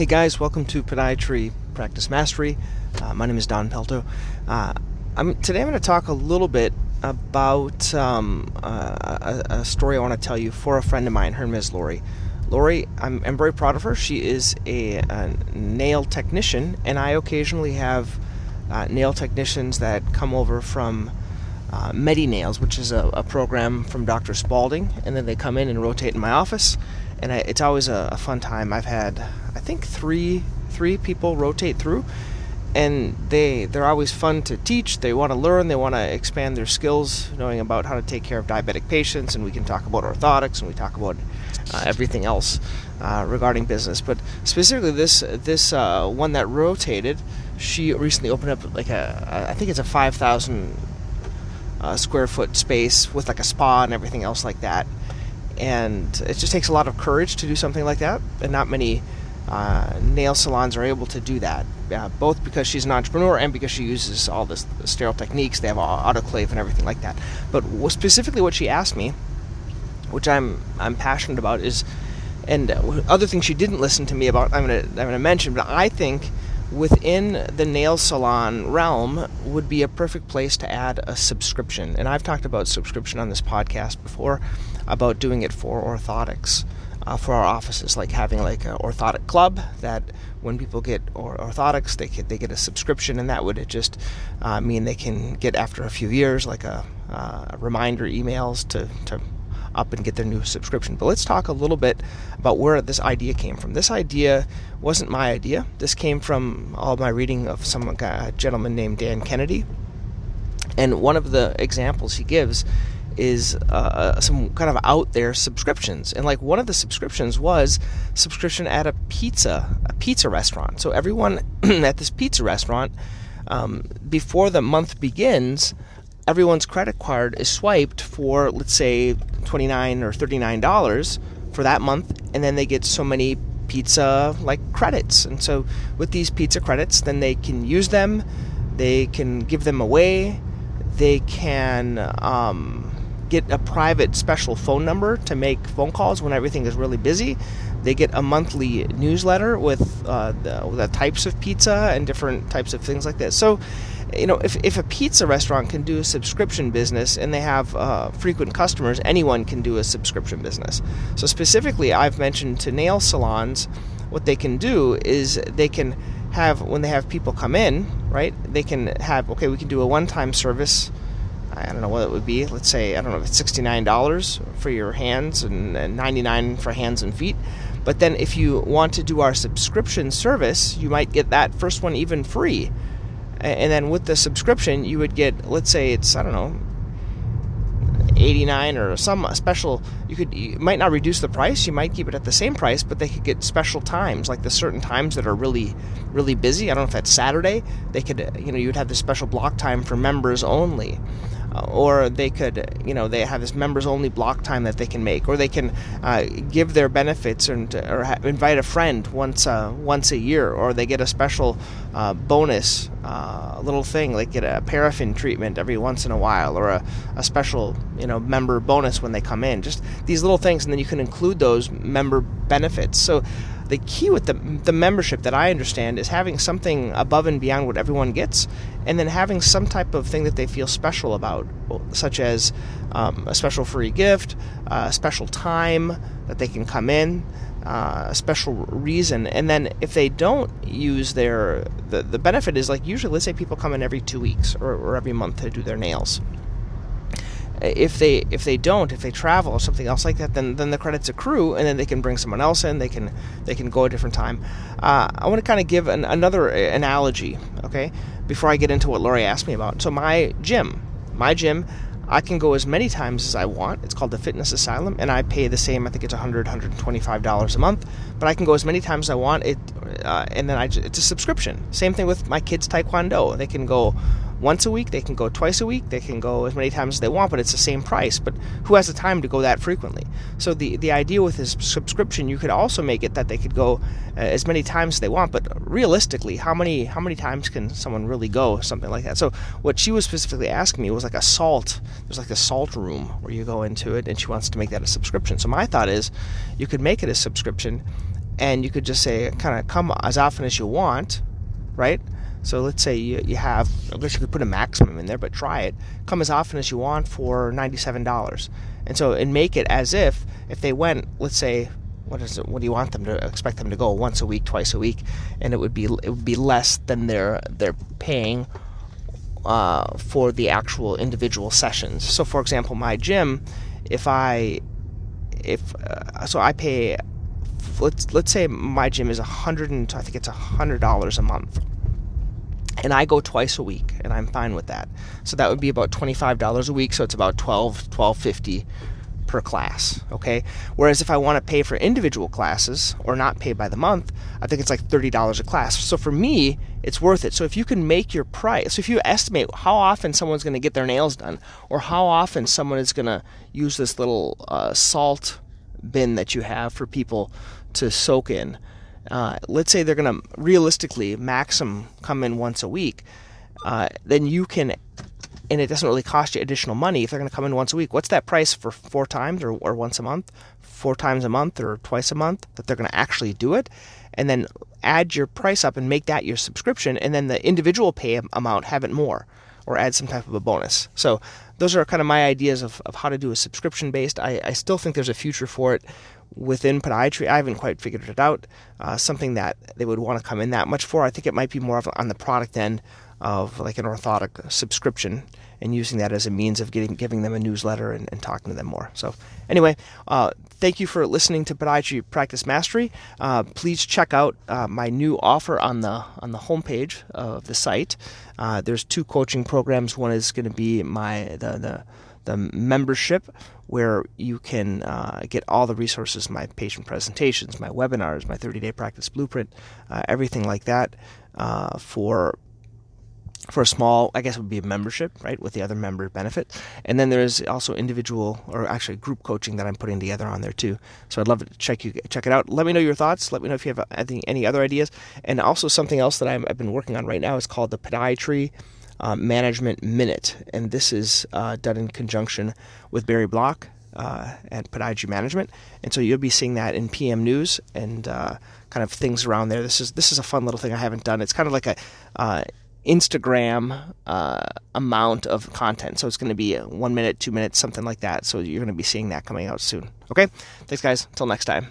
Hey guys, welcome to Podiatry Practice Mastery. Uh, my name is Don Pelto. Uh, I'm, today I'm going to talk a little bit about um, uh, a, a, story I want to tell you for a friend of mine. Her name is Lori. Lori, I'm, I'm very proud of her. She is a, a nail technician, and I occasionally have uh, nail technicians that come over from uh, MediNails, which is a, a, program from Dr. Spalding, and then they come in and rotate in my office, and I, it's always a, a, fun time. I've had, I think, three three people rotate through, and they they're always fun to teach. They want to learn. They want to expand their skills, knowing about how to take care of diabetic patients, and we can talk about orthotics and we talk about uh, everything else uh, regarding business. But specifically, this this uh, one that rotated, she recently opened up like a I think it's a five thousand uh, square foot space with like a spa and everything else like that. And it just takes a lot of courage to do something like that, and not many uh, nail salons are able to do that. Uh, both because she's an entrepreneur and because she uses all this sterile techniques. They have autoclave and everything like that. But specifically, what she asked me, which I'm I'm passionate about, is and other things she didn't listen to me about. I'm gonna I'm gonna mention, but I think within the nail salon realm would be a perfect place to add a subscription. And I've talked about subscription on this podcast before about doing it for orthotics. Uh, for our offices, like having like an orthotic club that when people get or- orthotics, they get, they get a subscription, and that would just uh, mean they can get after a few years like a, uh, reminder emails to, to up and get their new subscription. But let's talk a little bit about where this idea came from. This idea wasn't my idea. This came from all my reading of some a gentleman named Dan Kennedy. And one of the examples he gives is uh, uh, some kind of out there subscriptions. And like one of the subscriptions was subscription at a pizza, a pizza restaurant. So everyone at this pizza restaurant, um, before the month begins, everyone's credit card is swiped for, let's say, 29 or 39 dollars for that month, and then they get so many pizza like credits. And so with these pizza credits, then they can use them, they can give them away, they can um, get a private special phone number to make phone calls when everything is really busy. They get a monthly newsletter with uh, the, the types of pizza and different types of things like this. So you know, if, if a pizza restaurant can do a subscription business and they have uh, frequent customers, anyone can do a subscription business. So, specifically, I've mentioned to nail salons what they can do is they can have, when they have people come in, right, they can have, okay, we can do a one time service. I don't know what it would be. Let's say, I don't know if it's $69 for your hands and 99 for hands and feet. But then if you want to do our subscription service, you might get that first one even free and then with the subscription you would get let's say it's i don't know 89 or some special you could you might not reduce the price you might keep it at the same price but they could get special times like the certain times that are really really busy. I don't know if that's saturday they could you know you would have the special block time for members only uh, or they could, you know, they have this members only block time that they can make, or they can uh, give their benefits and or ha- invite a friend once uh, once a year, or they get a special uh, bonus uh, little thing like get a paraffin treatment every once in a while, or a, a special you know member bonus when they come in. Just these little things, and then you can include those member benefits. So the key with the, the membership that I understand is having something above and beyond what everyone gets, and then having some type of thing that they feel special about, such as um, a special free gift, uh, a special time that they can come in, uh, a special reason. And then if they don't use their, the, the benefit is like usually, let's say people come in every two weeks or, or every month to do their nails if they if they don't if they travel or something else like that then then the credits accrue and then they can bring someone else in they can they can go a different time uh, i want to kind of give an, another analogy okay before i get into what Lori asked me about so my gym my gym I can go as many times as I want. It's called the Fitness Asylum, and I pay the same. I think it's 100 $125 a month, but I can go as many times as I want. It, uh, and then I, it's a subscription. Same thing with my kids' Taekwondo. They can go once a week, they can go twice a week, they can go as many times as they want, but it's the same price. But who has the time to go that frequently? So the the idea with this subscription, you could also make it that they could go uh, as many times as they want. But realistically, how many how many times can someone really go something like that? So what she was specifically asking me was like a salt. There's like a salt room where you go into it, and she wants to make that a subscription. So my thought is, you could make it a subscription and you could just say kind of come as often as you want, right? So let's say you, you have, I guess you could put a maximum in there, but try it. Come as often as you want for $97. And so, and make it as if, if they went, let's say, what is it? What do you want them to expect them to go once a week, twice a week, and it would be it would be less than they're they're paying uh, for the actual individual sessions. So, for example, my gym, if I if uh, so, I pay. Let's let's say my gym is a hundred and I think it's a hundred dollars a month and I go twice a week, and I'm fine with that. So that would be about $25 a week, so it's about 12 12.50 per class, okay? Whereas if I want to pay for individual classes or not pay by the month, I think it's like $30 a class. So for me, it's worth it. So if you can make your price, so if you estimate how often someone's going to get their nails done or how often someone is going to use this little uh, salt bin that you have for people to soak in, uh, let's say they're going to realistically maximum come in once a week, uh, then you can, and it doesn't really cost you additional money if they're going to come in once a week. What's that price for four times or, or once a month? Four times a month or twice a month that they're going to actually do it? And then add your price up and make that your subscription, and then the individual pay amount have it more or add some type of a bonus. So those are kind of my ideas of, of how to do a subscription based. I, I still think there's a future for it within podiatry. I haven't quite figured it out. Uh, something that they would want to come in that much for. I think it might be more of on the product end of like an orthotic subscription and using that as a means of getting giving them a newsletter and, and talking to them more. So anyway, uh, thank you for listening to Podiatry Practice Mastery. Uh, please check out uh, my new offer on the on the homepage of the site. Uh, there's two coaching programs. One is going to be my the the the membership where you can uh, get all the resources my patient presentations, my webinars, my 30 day practice blueprint, uh, everything like that uh, for for a small, I guess it would be a membership, right, with the other member benefit. And then there is also individual or actually group coaching that I'm putting together on there too. So I'd love to check you check it out. Let me know your thoughts. Let me know if you have any, any other ideas. And also something else that i have been working on right now is called the Podiatry uh, Management Minute, and this is uh, done in conjunction with Barry Block uh, at Podiatry Management, and so you'll be seeing that in PM News and uh, kind of things around there. This is this is a fun little thing I haven't done. It's kind of like a uh, Instagram uh, amount of content. So it's going to be one minute, two minutes, something like that. So you're going to be seeing that coming out soon. Okay? Thanks, guys. Until next time.